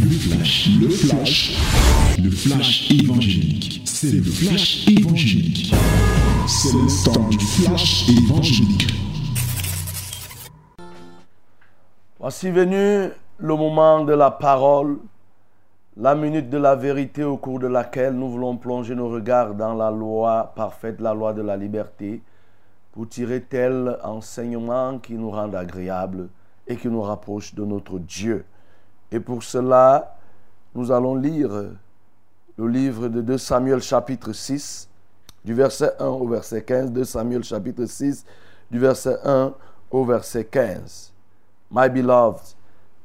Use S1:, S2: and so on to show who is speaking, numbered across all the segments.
S1: Le flash, le flash, le flash évangélique. C'est le flash évangélique. C'est le temps du flash évangélique.
S2: Voici venu le moment de la parole, la minute de la vérité au cours de laquelle nous voulons plonger nos regards dans la loi parfaite, la loi de la liberté, pour tirer tel enseignement qui nous rende agréable et qui nous rapproche de notre Dieu. Et pour cela, nous allons lire le livre de 2 Samuel chapitre 6, du verset 1 au verset 15. 2 Samuel chapitre 6, du verset 1 au verset 15. My beloved,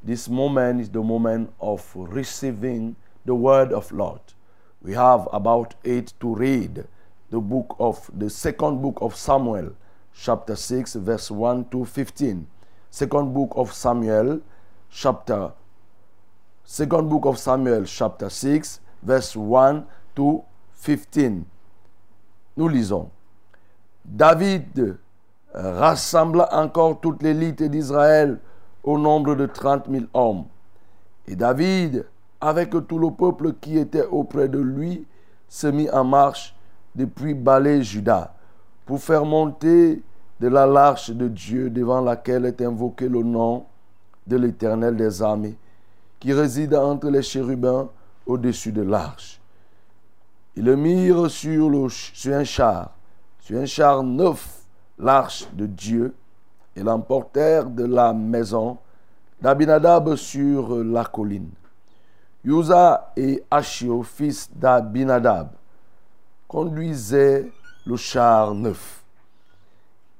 S2: this moment is the moment of receiving the word of Lord. We have about eight to read the book of the second book of Samuel, chapter 6, verse 1 to 15. Second book of Samuel, chapter Second book of Samuel, chapter 6, verse 1 to 15. Nous lisons. David rassembla encore toute l'élite d'Israël au nombre de 30 000 hommes. Et David, avec tout le peuple qui était auprès de lui, se mit en marche depuis Balé, Juda, pour faire monter de la l'arche de Dieu devant laquelle est invoqué le nom de l'Éternel des armées, qui réside entre les chérubins au-dessus de l'arche. Ils le mirent sur, le, sur un char, sur un char neuf, l'arche de Dieu, et l'emportèrent de la maison d'Abinadab sur la colline. Uza et Achio, fils d'Abinadab, conduisaient le char neuf.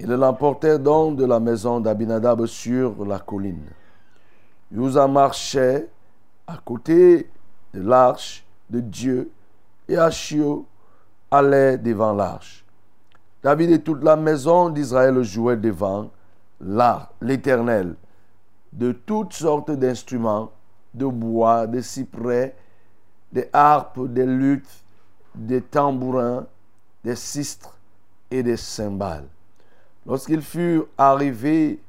S2: Ils l'emportèrent donc de la maison d'Abinadab sur la colline. Uza marchait à côté de l'arche de Dieu et Achio allait devant l'arche. David et toute la maison d'Israël jouaient devant l'Éternel de toutes sortes d'instruments, de bois, de cyprès, des harpes, des luttes, des tambourins, des sistres et des cymbales. Lorsqu'ils furent arrivés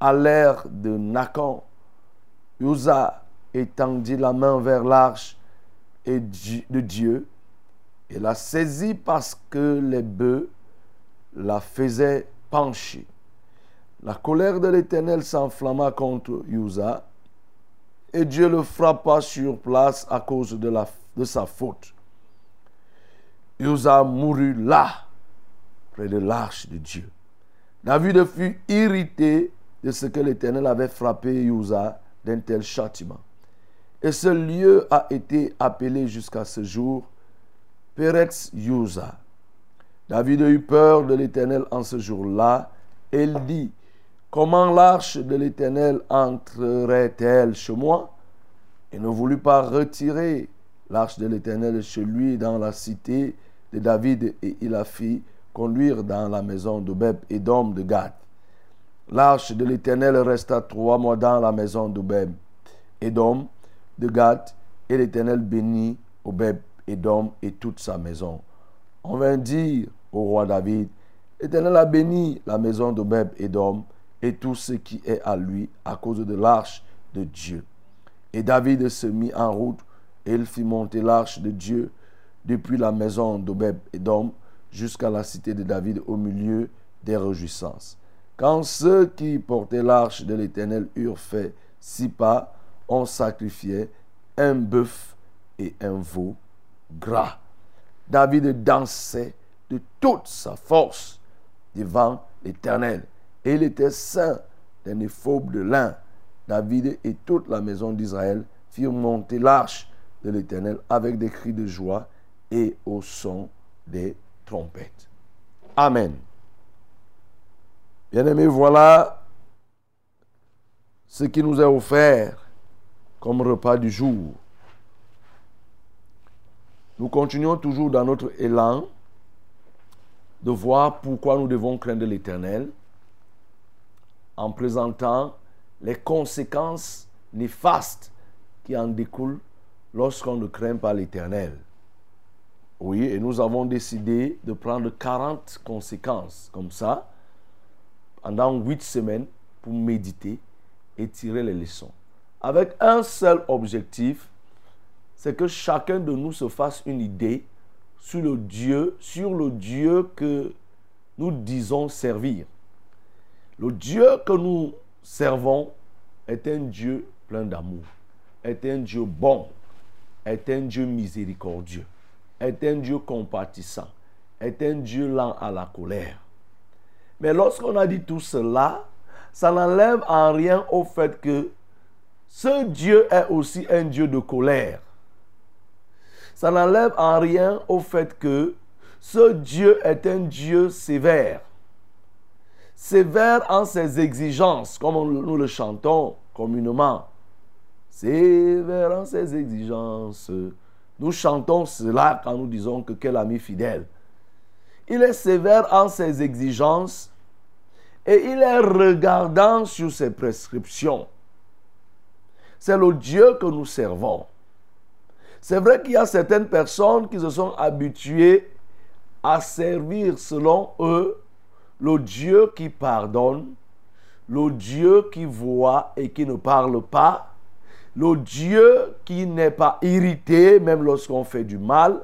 S2: à l'ère de Nakan, Uza étendit la main vers l'arche de Dieu et la saisit parce que les bœufs la faisaient pencher. La colère de l'Éternel s'enflamma contre Uza et Dieu le frappa sur place à cause de, sa faute. Uza mourut là, près de l'arche de Dieu. David fut irrité de ce que l'Éternel avait frappé Uza d'un tel châtiment. Et ce lieu a été appelé jusqu'à ce jour Peretz Yuza. David eut peur de l'Éternel en ce jour-là. Et il dit, comment l'arche de l'Éternel entrerait-elle chez moi? Il ne voulut pas retirer l'arche de l'Éternel chez lui dans la cité de David et il la fit conduire dans la maison d'Obeb et d'homme de Gad. L'arche de l'Éternel resta trois mois dans la maison d'Obeb et d'homme de Gad et l'Éternel bénit Obeb et d'homme et toute sa maison. On vint dire au roi David, l'Éternel a béni la maison d'Obeb et d'homme et tout ce qui est à lui à cause de l'arche de Dieu. Et David se mit en route et il fit monter l'arche de Dieu depuis la maison d'Obeb et d'homme jusqu'à la cité de David au milieu des réjouissances. Quand ceux qui portaient l'arche de l'Éternel eurent fait six pas, on sacrifiait un bœuf et un veau gras. David dansait de toute sa force devant l'Éternel. Et il était saint d'un éphobe de lin. David et toute la maison d'Israël firent monter l'arche de l'Éternel avec des cris de joie et au son des trompettes. Amen. Bien-aimés, voilà ce qui nous est offert comme repas du jour. Nous continuons toujours dans notre élan de voir pourquoi nous devons craindre l'Éternel en présentant les conséquences néfastes qui en découlent lorsqu'on ne craint pas l'Éternel. Oui, et nous avons décidé de prendre 40 conséquences comme ça pendant 8 semaines pour méditer et tirer les leçons avec un seul objectif, c'est que chacun de nous se fasse une idée sur le Dieu, sur le Dieu que nous disons servir. Le Dieu que nous servons est un Dieu plein d'amour, est un Dieu bon, est un Dieu miséricordieux, est un Dieu compatissant, est un Dieu lent à la colère. Mais lorsqu'on a dit tout cela, ça n'enlève en rien au fait que ce Dieu est aussi un Dieu de colère. Ça n'enlève en rien au fait que ce Dieu est un Dieu sévère. Sévère en ses exigences, comme nous le chantons communément. Sévère en ses exigences. Nous chantons cela quand nous disons que quel ami fidèle. Il est sévère en ses exigences et il est regardant sur ses prescriptions. C'est le Dieu que nous servons. C'est vrai qu'il y a certaines personnes qui se sont habituées à servir selon eux le Dieu qui pardonne, le Dieu qui voit et qui ne parle pas, le Dieu qui n'est pas irrité même lorsqu'on fait du mal,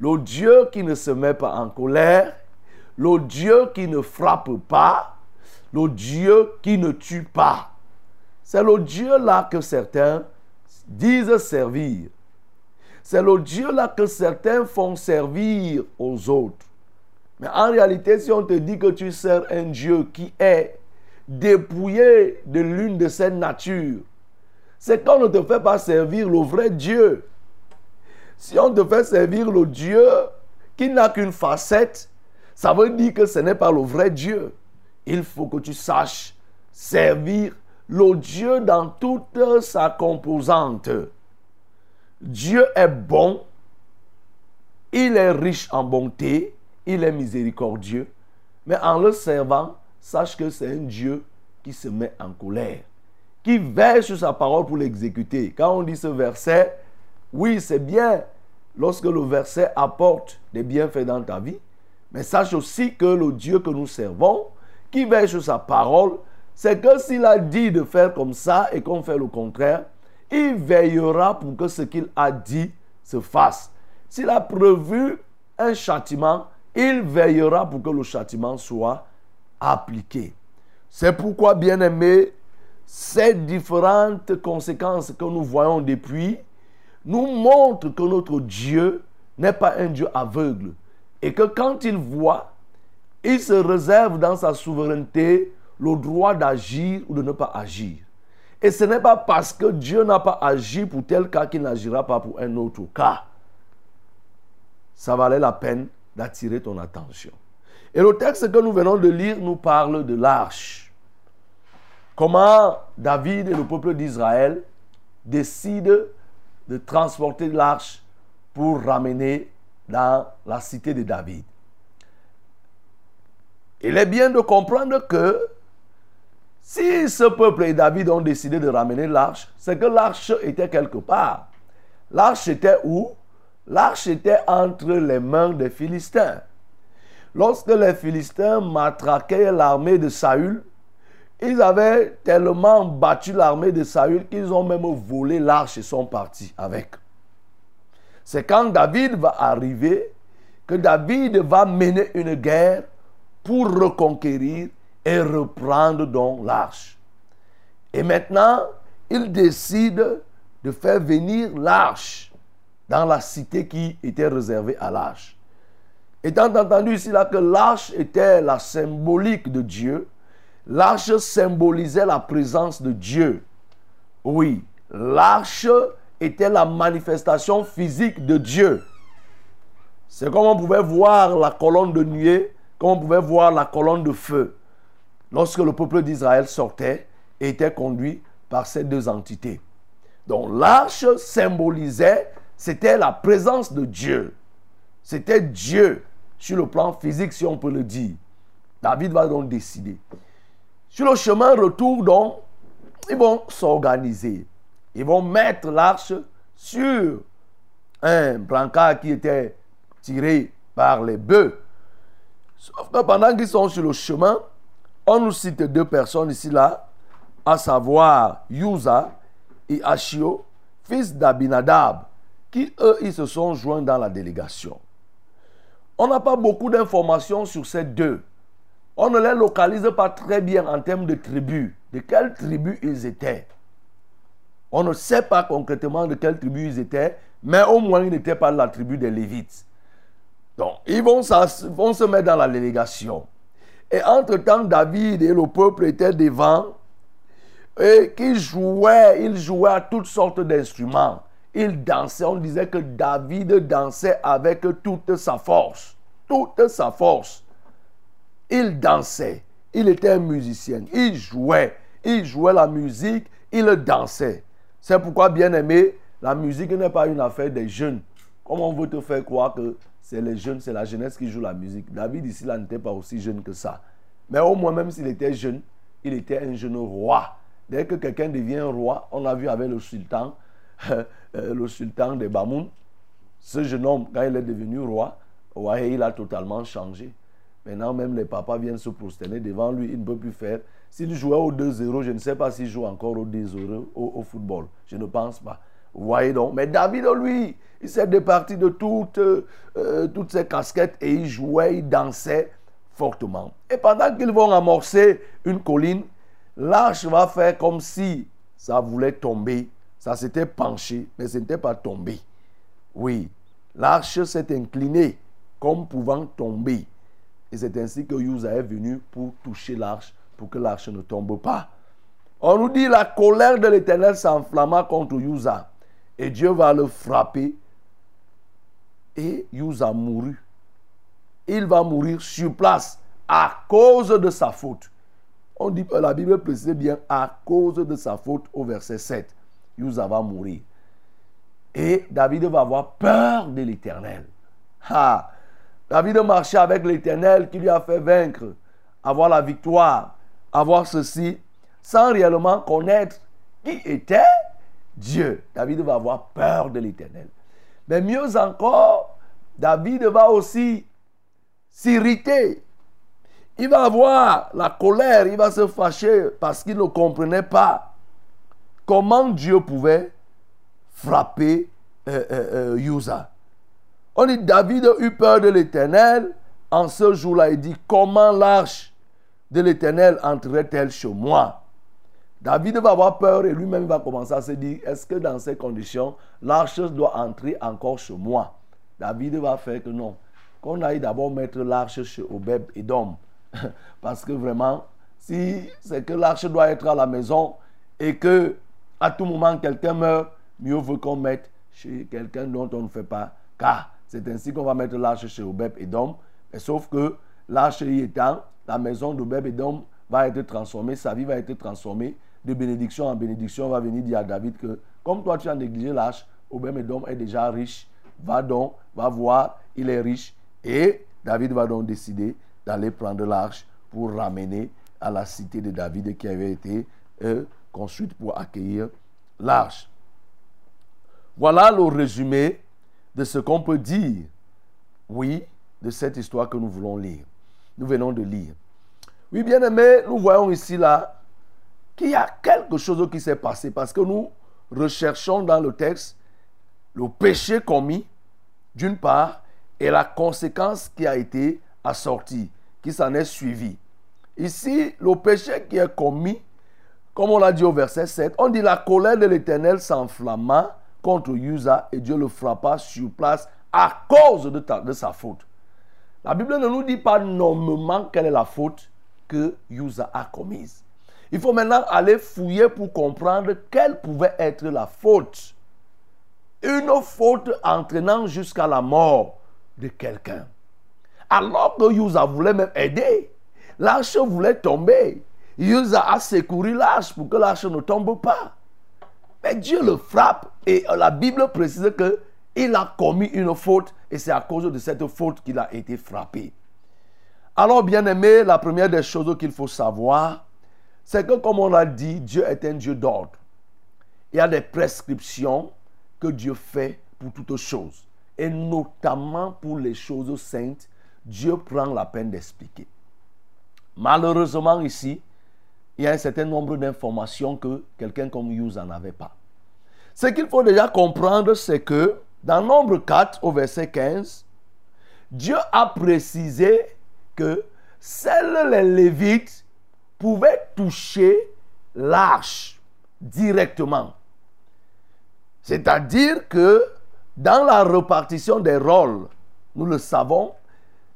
S2: le Dieu qui ne se met pas en colère, le Dieu qui ne frappe pas, le Dieu qui ne tue pas. C'est le Dieu là que certains disent servir. C'est le Dieu-là que certains font servir aux autres. Mais en réalité, si on te dit que tu sers un Dieu qui est dépouillé de l'une de ses natures, c'est qu'on ne te fait pas servir le vrai Dieu. Si on te fait servir le Dieu qui n'a qu'une facette, ça veut dire que ce n'est pas le vrai Dieu. Il faut que tu saches servir le Dieu dans toute sa composante. Dieu est bon, il est riche en bonté, il est miséricordieux, mais en le servant, sache que c'est un Dieu qui se met en colère, qui veille sur sa parole pour l'exécuter. Quand on dit ce verset, oui, c'est bien lorsque le verset apporte des bienfaits dans ta vie, mais sache aussi que le Dieu que nous servons, qui veille sur sa parole, c'est que s'il a dit de faire comme ça et qu'on fait le contraire, il veillera pour que ce qu'il a dit se fasse. S'il a prévu un châtiment, il veillera pour que le châtiment soit appliqué. C'est pourquoi, bien aimé, ces différentes conséquences que nous voyons depuis nous montrent que notre Dieu n'est pas un Dieu aveugle et que quand il voit, il se réserve dans sa souveraineté le droit d'agir ou de ne pas agir. Et ce n'est pas parce que Dieu n'a pas agi pour tel cas qu'il n'agira pas pour un autre cas. Ça valait la peine d'attirer ton attention. Et le texte que nous venons de lire nous parle de l'arche. Comment David et le peuple d'Israël décident de transporter l'arche pour ramener dans la cité de David. Il est bien de comprendre que si ce peuple et David ont décidé de ramener l'arche, c'est que l'arche était quelque part. L'arche était où? L'arche était entre les mains des Philistins. Lorsque les Philistins matraquaient l'armée de Saül, ils avaient tellement battu l'armée de Saül qu'ils ont même volé l'arche et sont partis avec. C'est quand David va arriver que David va mener une guerre pour reconquérir et reprendre donc l'arche. Et maintenant, il décide de faire venir l'arche dans la cité qui était réservée à l'arche. Étant entendu ici là que l'arche était la symbolique de Dieu, l'arche symbolisait la présence de Dieu. Oui, l'arche était la manifestation physique de Dieu. C'est comme on pouvait voir la colonne de nuée, comme on pouvait voir la colonne de feu lorsque le peuple d'Israël sortait et était conduit par ces deux entités. Donc l'arche symbolisait, c'était la présence de Dieu. C'était Dieu sur le plan physique, si on peut le dire. David va donc décider. Sur le chemin retour, donc, ils vont s'organiser. Ils vont mettre l'arche sur un brancard qui était tiré par les bœufs. Sauf que pendant qu'ils sont sur le chemin, on nous cite deux personnes ici, là, à savoir Yusa et Ashio, fils d'Abinadab, qui, eux, ils se sont joints dans la délégation. On n'a pas beaucoup d'informations sur ces deux. On ne les localise pas très bien en termes de tribus. De quelle tribu ils étaient. On ne sait pas concrètement de quelle tribu ils étaient, mais au moins ils n'étaient pas de la tribu des Lévites. Donc, ils vont se mettre dans la délégation. Et entre-temps, David et le peuple étaient devant et qui jouaient, ils jouaient à toutes sortes d'instruments. Ils dansaient, on disait que David dansait avec toute sa force. Toute sa force. Il dansait. Il était un musicien. Il jouait. Il jouait la musique. Il dansait. C'est pourquoi, bien aimé, la musique n'est pas une affaire des jeunes. Comment on veut te faire croire que c'est les jeunes, c'est la jeunesse qui joue la musique? David ici, là, n'était pas aussi jeune que ça. Mais au moins, même s'il était jeune, il était un jeune roi. Dès que quelqu'un devient roi, on l'a vu avec le sultan, euh, le sultan de Bamoun. Ce jeune homme, quand il est devenu roi, il a totalement changé. Maintenant, même les papas viennent se prosterner devant lui, il ne peut plus faire. S'il jouait au 2-0, je ne sais pas s'il joue encore au 2-0 au, football. Je ne pense pas. Vous voyez donc. Mais David, lui, il s'est départi de toutes, euh, toutes ses casquettes et il jouait, il dansait fortement. Et pendant qu'ils vont amorcer une colline, l'arche va faire comme si ça voulait tomber. Ça s'était penché, mais ce n'était pas tombé. Oui, l'arche s'est inclinée comme pouvant tomber. Et c'est ainsi que Uza est venu pour toucher l'arche, pour que l'arche ne tombe pas. On nous dit la colère de l'Éternel s'enflamma contre Uza. Et Dieu va le frapper. Et Uza mourut. Il va mourir sur place à cause de sa faute. On dit, la Bible précise bien à cause de sa faute au verset 7. Uza va mourir. Et David va avoir peur de l'Éternel. Ah, David marchait avec l'Éternel qui lui a fait vaincre, avoir la victoire, avoir ceci, sans réellement connaître qui était Dieu. David va avoir peur de l'Éternel. Mais mieux encore, David va aussi s'irriter. Il va avoir la colère, il va se fâcher parce qu'il ne comprenait pas comment Dieu pouvait frapper euh, euh, euh on dit David eut peur de l'Éternel. En ce jour-là, il dit, comment l'arche de l'Éternel entrerait-elle chez moi? David va avoir peur et lui-même va commencer à se dire, est-ce que dans ces conditions, l'arche doit entrer encore chez moi? David va faire que non. Qu'on aille d'abord mettre l'arche chez Obeb et Dom. Parce que vraiment, si c'est que l'arche doit être à la maison et que à tout moment quelqu'un meurt, mieux vaut qu'on mette chez quelqu'un dont on ne fait pas cas. C'est ainsi qu'on va mettre l'arche chez Obeb et Dom. sauf que l'arche y étant, la maison d'Obeb et Dom va être transformée, sa vie va être transformée. De bénédiction en bénédiction, on va venir dire à David que, comme toi tu as négligé l'arche, Obeb et Dom est déjà riche. Va donc, va voir, il est riche. Et David va donc décider d'aller prendre l'arche pour ramener à la cité de David qui avait été euh, construite pour accueillir l'arche. Voilà le résumé de ce qu'on peut dire, oui, de cette histoire que nous voulons lire. Nous venons de lire. Oui, bien aimé, nous voyons ici là qu'il y a quelque chose qui s'est passé parce que nous recherchons dans le texte le péché commis, d'une part, et la conséquence qui a été assortie, qui s'en est suivie. Ici, le péché qui est commis, comme on l'a dit au verset 7, on dit la colère de l'Éternel s'enflamma contre Usa et Dieu le frappa sur place à cause de, sa faute. La Bible ne nous dit pas nommément quelle est la faute que Usa a commise. Il faut maintenant aller fouiller pour comprendre quelle pouvait être la faute. Une faute entraînant jusqu'à la mort de quelqu'un. Alors que Usa voulait même aider, l'arche voulait tomber. Usa a secouru l'arche pour que l'arche ne tombe pas. Mais Dieu le frappe et la Bible précise qu'il a commis une faute et c'est à cause de cette faute qu'il a été frappé. Alors, bien aimé, la première des choses qu'il faut savoir, c'est que comme on l'a dit, Dieu est un Dieu d'ordre. Il y a des prescriptions que Dieu fait pour toutes choses. Et notamment pour les choses saintes, Dieu prend la peine d'expliquer. Malheureusement ici, il y a un certain nombre d'informations que quelqu'un comme Hughes n'en avait pas. Ce qu'il faut déjà comprendre, c'est que dans Nombre 4 au verset 15, Dieu a précisé que seuls les Lévites pouvaient toucher l'arche directement. C'est-à-dire que dans la répartition des rôles, nous le savons,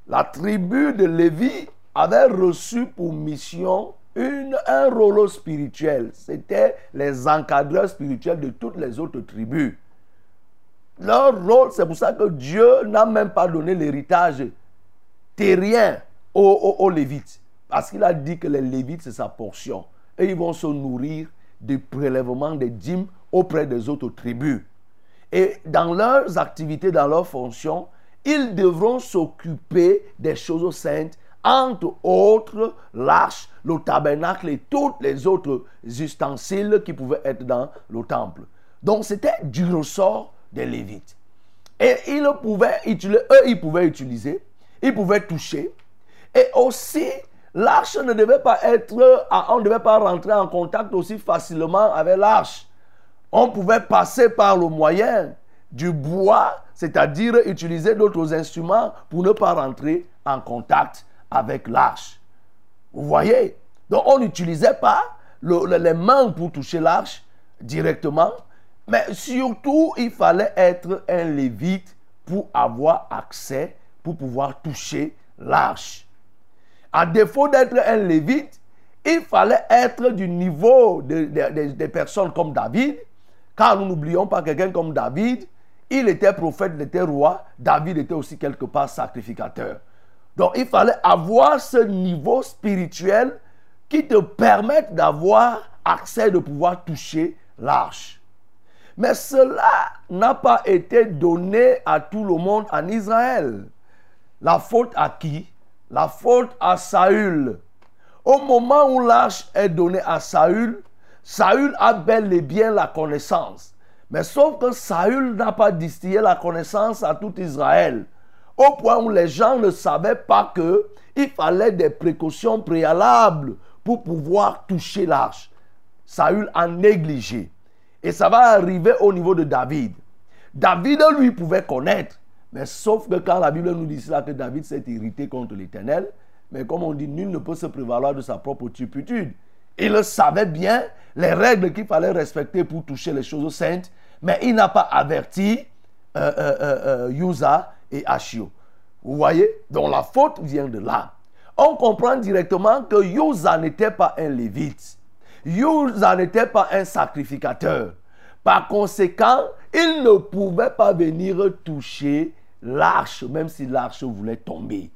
S2: la tribu de Lévi avait reçu pour mission un rôle spirituel. C'était les encadreurs spirituels de toutes les autres tribus. Leur rôle, c'est pour ça que Dieu n'a même pas donné l'héritage terrien aux, Lévites. Parce qu'il a dit que les Lévites, c'est sa portion. Et ils vont se nourrir du prélèvement des dîmes auprès des autres tribus. Et dans leurs activités, dans leurs fonctions, ils devront s'occuper des choses saintes, entre autres l'arche, le tabernacle et tous les autres ustensiles qui pouvaient être dans le temple. Donc c'était du ressort des Lévites. Et ils pouvaient eux, ils pouvaient utiliser, ils pouvaient toucher. Et aussi, l'arche ne devait pas être, on ne devait pas rentrer en contact aussi facilement avec l'arche. On pouvait passer par le moyen du bois, c'est-à-dire utiliser d'autres instruments pour ne pas rentrer en contact avec l'arche. Vous voyez? Donc on n'utilisait pas les mains pour toucher l'arche directement, mais surtout il fallait être un lévite pour avoir accès, pour pouvoir toucher l'arche. À défaut d'être un lévite, il fallait être du niveau des personnes comme David, car nous n'oublions pas quelqu'un comme David, il était prophète, il était roi, David était aussi quelque part sacrificateur. Donc il fallait avoir ce niveau spirituel qui te permette d'avoir accès, de pouvoir toucher l'arche. Mais cela n'a pas été donné à tout le monde en Israël. La faute à qui? La faute à Saül. Au moment où l'arche est donnée à Saül, Saül a bel et bien la connaissance. Mais sauf que Saül n'a pas distillé la connaissance à tout Israël. Au point où les gens ne savaient pas qu'il fallait des précautions préalables pour pouvoir toucher l'arche. Saül a négligé. Et ça va arriver au niveau de David. David, lui, pouvait connaître. Mais sauf que quand la Bible nous dit cela, que David s'est irrité contre l'Éternel, mais comme on dit, nul ne peut se prévaloir de sa propre turpitude. Il savait bien les règles qu'il fallait respecter pour toucher les choses saintes, mais il n'a pas averti euh, euh, euh, et Achio. Vous voyez? Donc la faute vient de là. On comprend directement que Yusa n'était pas un lévite. Yusa n'était pas un sacrificateur. Par conséquent, il ne pouvait pas venir toucher l'arche, même si l'arche voulait tomber.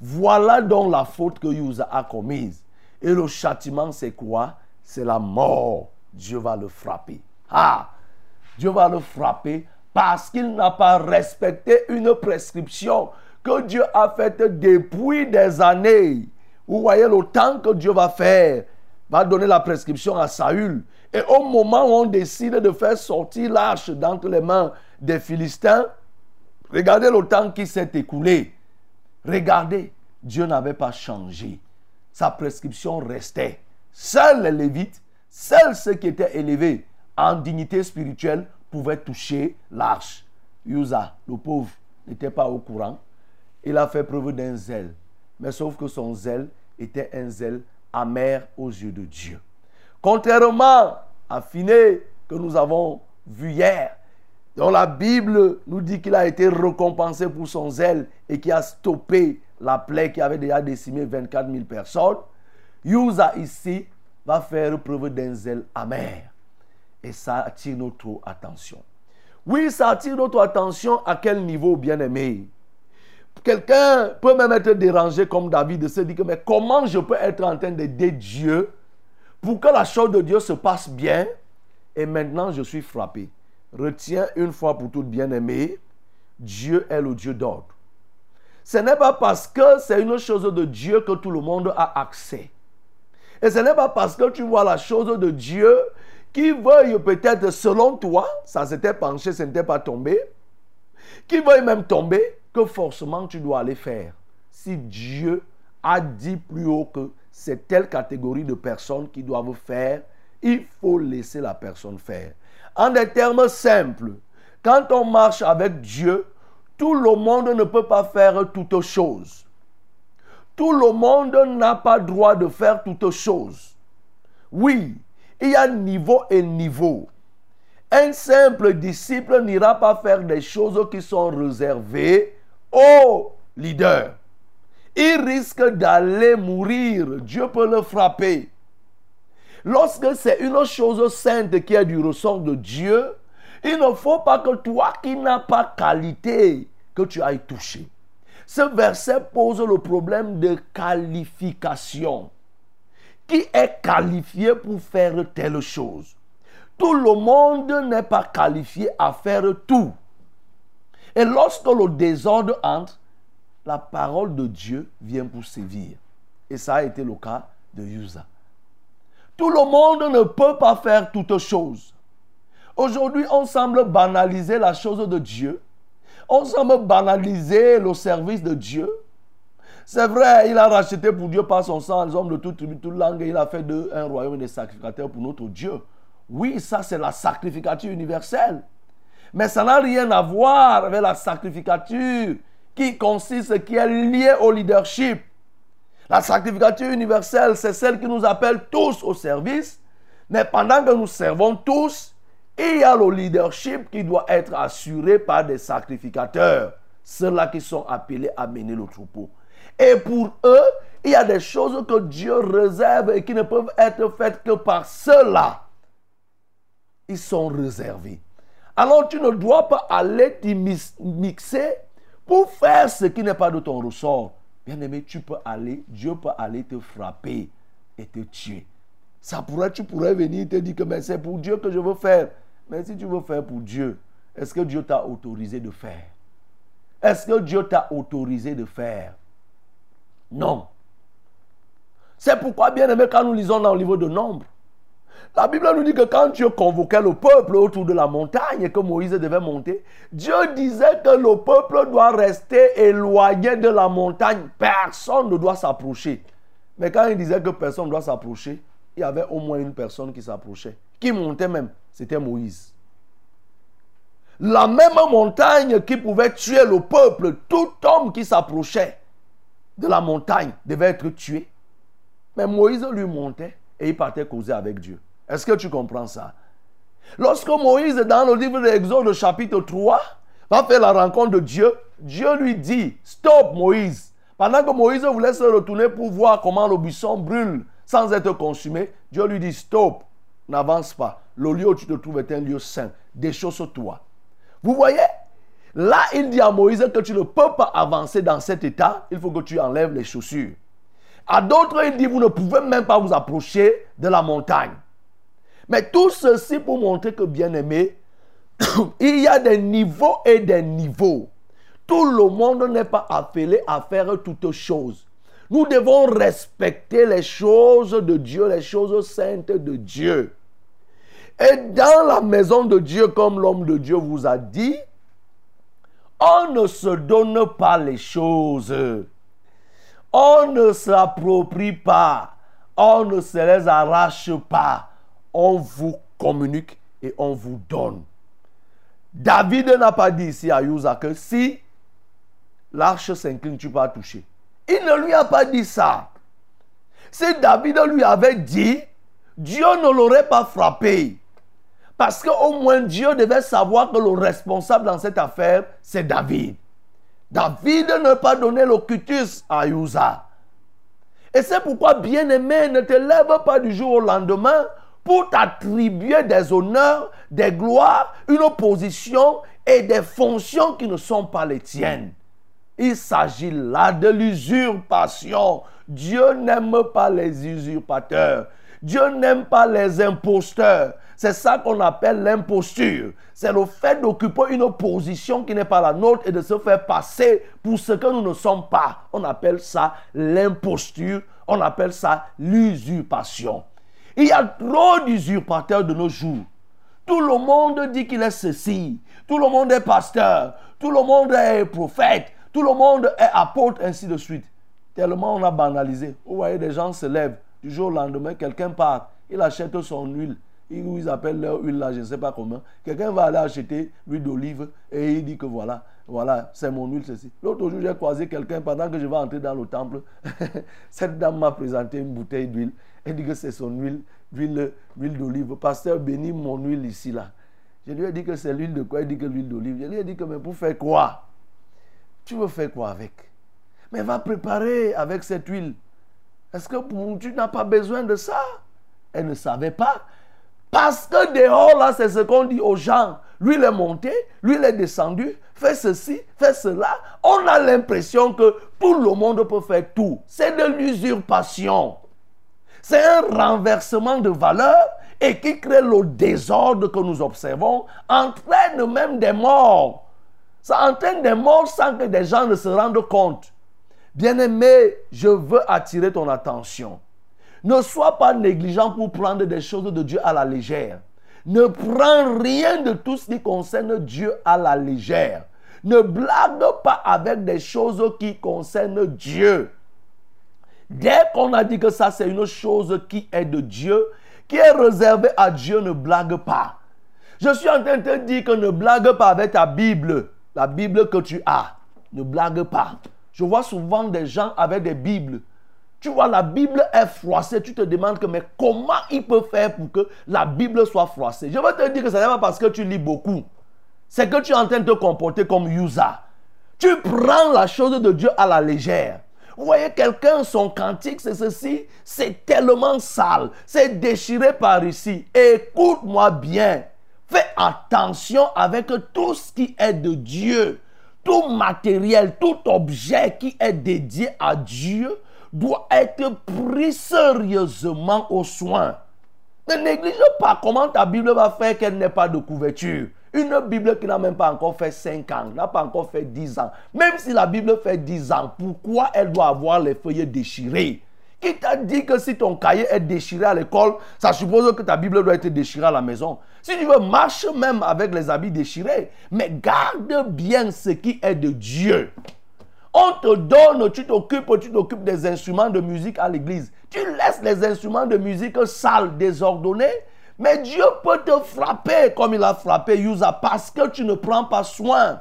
S2: Voilà donc la faute que Yusa a commise. Et le châtiment, c'est quoi? C'est la mort. Dieu va le frapper. Ah Dieu va le frapper parce qu'il n'a pas respecté une prescription que Dieu a faite depuis des années. Vous voyez le temps que Dieu va faire, va donner la prescription à Saül. Et au moment où on décide de faire sortir l'arche d'entre les mains des Philistins, regardez le temps qui s'est écoulé. Regardez, Dieu n'avait pas changé sa prescription restait. Seuls les Lévites, seuls ceux qui étaient élevés en dignité spirituelle pouvaient toucher l'arche. Usa, le pauvre, n'était pas au courant. Il a fait preuve d'un zèle. Mais sauf que son zèle était un zèle amer aux yeux de Dieu. Contrairement à Finé que nous avons vu hier, dont la Bible nous dit qu'il a été récompensé pour son zèle et qui a stoppé la plaie qui avait déjà décimé 24 000 personnes, Yusa ici va faire preuve d'un zèle amer. Et ça attire notre attention. Oui, ça attire notre attention à quel niveau, bien-aimé? Quelqu'un peut même être dérangé comme David de se dire mais comment je peux être en train d'aider Dieu pour que la chose de Dieu se passe bien et maintenant je suis frappé? Retiens une fois pour toutes, bien-aimé, Dieu est le Dieu d'ordre. Ce n'est pas parce que c'est une chose de Dieu que tout le monde a accès. Et ce n'est pas parce que tu vois la chose de Dieu qui veuille peut-être selon toi, ça s'était penché, ce n'était pas tombé, qui veuille même tomber, que forcément tu dois aller faire. Si Dieu a dit plus haut que c'est telle catégorie de personnes qui doivent faire, il faut laisser la personne faire. En des termes simples, Quand on marche avec Dieu, tout le monde ne peut pas faire toutes choses. Tout le monde n'a pas droit de faire toutes choses. Oui, il y a niveau et niveau. Un simple disciple n'ira pas faire des choses qui sont réservées aux leaders. Il risque d'aller mourir. Dieu peut le frapper. Lorsque c'est une chose sainte qui est du ressort de Dieu, il ne faut pas que toi qui n'as pas qualité, que tu ailles toucher. Ce verset pose le problème de qualification. Qui est qualifié pour faire telle chose? Tout le monde n'est pas qualifié à faire tout. Et lorsque le désordre entre, la parole de Dieu vient pour sévir. Et ça a été le cas de Yusa. Tout le monde ne peut pas faire toutes choses. Aujourd'hui, on semble banaliser la chose de Dieu. On semble banaliser le service de Dieu. C'est vrai, il a racheté pour Dieu par son sang les hommes de toute langue, et il a fait de un royaume des sacrificateurs pour notre Dieu. Oui, ça c'est la sacrificature universelle. Mais ça n'a rien à voir avec la sacrificature qui consiste, qui est liée au leadership. La sacrificature universelle, c'est celle qui nous appelle tous au service. Mais pendant que nous servons tous, il y a le leadership qui doit être assuré par des sacrificateurs. Ceux-là qui sont appelés à mener le troupeau. Et pour eux, il y a des choses que Dieu réserve et qui ne peuvent être faites que par ceux-là. Ils sont réservés. Alors tu ne dois pas aller mixer pour faire ce qui n'est pas de ton ressort. Bien aimé, tu peux aller, Dieu peut aller te frapper et te tuer. Ça pourrait, tu pourrais venir te dire que c'est pour Dieu que je veux faire. Mais si tu veux faire pour Dieu, est-ce que Dieu t'a autorisé de faire? Est-ce que Dieu t'a autorisé de faire? Non. C'est pourquoi, bien aimé, quand nous lisons dans le livre de Nombre, la Bible nous dit que quand Dieu convoquait le peuple autour de la montagne que Moïse devait monter, Dieu disait que le peuple doit rester éloigné de la montagne. Personne ne doit s'approcher. Mais quand il disait que personne ne doit s'approcher, il y avait au moins une personne qui s'approchait. Qui montait même, c'était Moïse. La même montagne qui pouvait tuer le peuple, tout homme qui s'approchait de la montagne devait être tué. Mais Moïse lui montait et il partait causer avec Dieu. Est-ce que tu comprends ça? Lorsque Moïse, dans le livre de l'Exode, chapitre 3, va faire la rencontre de Dieu, Dieu lui dit, stop Moïse. Pendant que Moïse voulait se retourner pour voir comment le buisson brûle sans être consumé, Dieu lui dit, stop, n'avance pas. Le lieu où tu te trouves est un lieu saint. Déchausse-toi. Vous voyez? Là, il dit à Moïse que tu ne peux pas avancer dans cet état. Il faut que tu enlèves les chaussures. À d'autres, il dit, vous ne pouvez même pas vous approcher de la montagne. Mais tout ceci pour montrer que, bien aimé, il y a des niveaux et des niveaux. Tout le monde n'est pas appelé à faire toutes choses. Nous devons respecter les choses de Dieu, les choses saintes de Dieu. Et dans la maison de Dieu, comme l'homme de Dieu vous a dit, on ne se donne pas les choses. On ne s'approprie pas. On ne se les arrache pas on vous communique et on vous donne. David n'a pas dit ici à Yusa que si l'arche s'incline, tu vas toucher. Il ne lui a pas dit ça. Si David lui avait dit, Dieu ne l'aurait pas frappé. Parce qu'au moins Dieu devait savoir que le responsable dans cette affaire, c'est David. David n'a pas donné le cutus à Yusa. Et c'est pourquoi, bien-aimé, ne te lève pas du jour au lendemain pour t'attribuer des honneurs, des gloires, une position et des fonctions qui ne sont pas les tiennes. Il s'agit là de l'usurpation. Dieu n'aime pas les usurpateurs. Dieu n'aime pas les imposteurs. C'est ça qu'on appelle l'imposture. C'est le fait d'occuper une position qui n'est pas la nôtre et de se faire passer pour ce que nous ne sommes pas. On appelle ça l'imposture. On appelle ça l'usurpation. Il y a trop d'usurpateurs de nos jours. Tout le monde dit qu'il est ceci. Tout le monde est pasteur. Tout le monde est prophète. Tout le monde est apôtre, ainsi de suite. Tellement on a banalisé. Vous voyez, des gens se lèvent. Du jour au lendemain, quelqu'un part. Il achète son huile. ils appellent leur huile là, je ne sais pas comment. Quelqu'un va aller acheter l'huile d'olive et il dit que voilà, voilà, c'est mon huile, ceci. L'autre jour, j'ai croisé quelqu'un pendant que je vais entrer dans le temple. Cette dame m'a présenté une bouteille d'huile. Elle dit que c'est son huile, huile, huile d'olive. Pasteur, bénis mon huile ici, là. Je lui ai dit que c'est l'huile de quoi? Il dit que l'huile d'olive. Je lui ai dit que, mais pour faire quoi? Tu veux faire quoi avec? Mais va préparer avec cette huile. Est-ce que tu n'as pas besoin de ça? Elle ne savait pas. Parce que dehors, là, c'est ce qu'on dit aux gens. Lui, il est monté, lui, il est descendu, fait ceci, fait cela. On a l'impression que tout le monde peut faire tout. C'est de l'usurpation. C'est un renversement de valeur et qui crée le désordre que nous observons, entraîne même des morts. Ça entraîne des morts sans que des gens ne se rendent compte. Bien-aimé, je veux attirer ton attention. Ne sois pas négligent pour prendre des choses de Dieu à la légère. Ne prends rien de tout ce qui concerne Dieu à la légère. Ne blague pas avec des choses qui concernent Dieu. Dès qu'on a dit que ça c'est une chose qui est de Dieu, qui est réservée à Dieu, ne blague pas. Je suis en train de te dire que ne blague pas avec ta Bible, la Bible que tu as. Ne blague pas. Je vois souvent des gens avec des Bibles tu vois, la Bible est froissée. Tu te demandes que, mais comment il peut faire pour que la Bible soit froissée? Je veux te dire que ce n'est pas parce que tu lis beaucoup. C'est que tu es en train de te comporter comme Yusa. Tu prends la chose de Dieu à la légère. Vous voyez, quelqu'un, son cantique, c'est ceci. C'est tellement sale. C'est déchiré par ici. Écoute-moi bien. Fais attention avec tout ce qui est de Dieu. Tout matériel, tout objet qui est dédié à Dieu doit être pris sérieusement aux soins. Ne néglige pas comment ta Bible va faire qu'elle n'ait pas de couverture. Une Bible qui n'a même pas encore fait 5 ans, n'a pas encore fait 10 ans. Même si la Bible fait 10 ans, pourquoi elle doit avoir les feuilles déchirées Qui t'a dit que si ton cahier est déchiré à l'école, ça suppose que ta Bible doit être déchirée à la maison? Si tu veux, marche même avec les habits déchirés. Mais garde bien ce qui est de Dieu. On te donne, tu t'occupes, tu t'occupes des instruments de musique à l'église. Tu laisses les instruments de musique sales, désordonnés. Mais Dieu peut te frapper comme il a frappé Yusa parce que tu ne prends pas soin.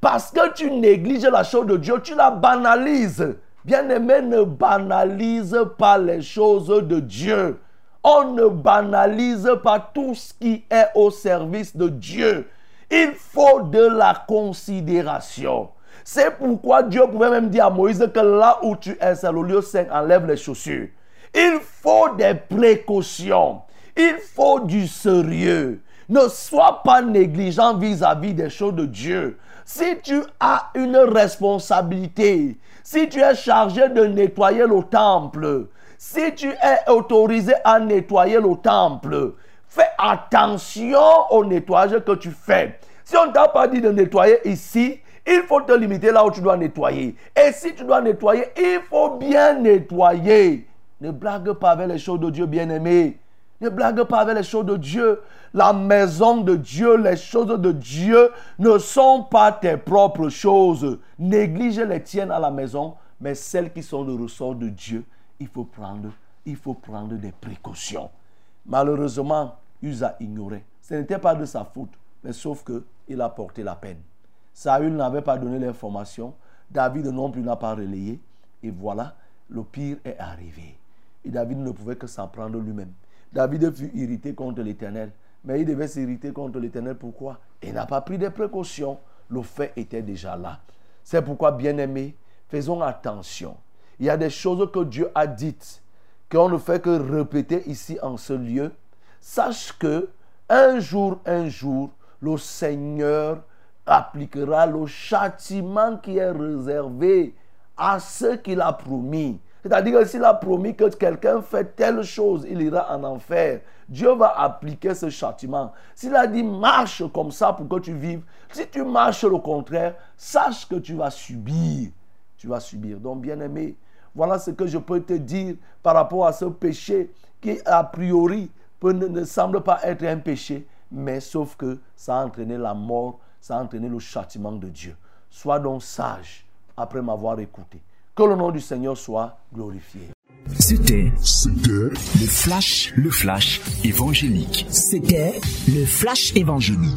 S2: Parce que tu négliges la chose de Dieu, tu la banalises. Bien-aimé, ne banalise pas les choses de Dieu. On ne banalise pas tout ce qui est au service de Dieu. Il faut de la considération. C'est pourquoi Dieu pouvait même dire à Moïse que là où tu es, c'est le lieu saint, enlève les chaussures. Il faut des précautions. Il faut du sérieux. Ne sois pas négligent vis-à-vis des choses de Dieu. Si tu as une responsabilité, si tu es chargé de nettoyer le temple, si tu es autorisé à nettoyer le temple, fais attention au nettoyage que tu fais. Si on ne t'a pas dit de nettoyer ici, il faut te limiter là où tu dois nettoyer. Et si tu dois nettoyer, il faut bien nettoyer. Ne blague pas avec les choses de Dieu, bien-aimé. Ne blague pas avec les choses de Dieu. La maison de Dieu, les choses de Dieu ne sont pas tes propres choses. Néglige les tiennes à la maison, mais celles qui sont le ressort de Dieu, il faut prendre, il faut prendre des précautions. Malheureusement, il a ignoré. Ce n'était pas de sa faute, mais sauf qu'il a porté la peine. Saül n'avait pas donné l'information. David non plus n'a pas relayé. Et voilà, le pire est arrivé. Et David ne pouvait que s'en prendre lui-même. David fut irrité contre l'Éternel. Mais il devait s'irriter contre l'Éternel. Pourquoi? Il n'a pas pris des précautions. Le fait était déjà là. C'est pourquoi, bien-aimés, faisons attention. Il y a des choses que Dieu a dites, qu'on ne fait que répéter ici en ce lieu. Sache que un jour, un jour, le Seigneur appliquera le châtiment qui est réservé à ceux qu'il a promis. C'est-à-dire que s'il a promis que quelqu'un fait telle chose, il ira en enfer. Dieu va appliquer ce châtiment. S'il a dit marche comme ça pour que tu vives, si tu marches le contraire, sache que tu vas subir. Tu vas subir. Donc, bien aimé, voilà ce que je peux te dire par rapport à ce péché qui, a priori, ne, ne semble pas être un péché, mais sauf que ça a entraîné la mort ça a entraîné le châtiment de Dieu. Sois donc sage après m'avoir écouté. Que le nom du Seigneur soit glorifié.
S3: C'était
S1: le flash, le flash évangélique.
S4: C'était le flash évangélique.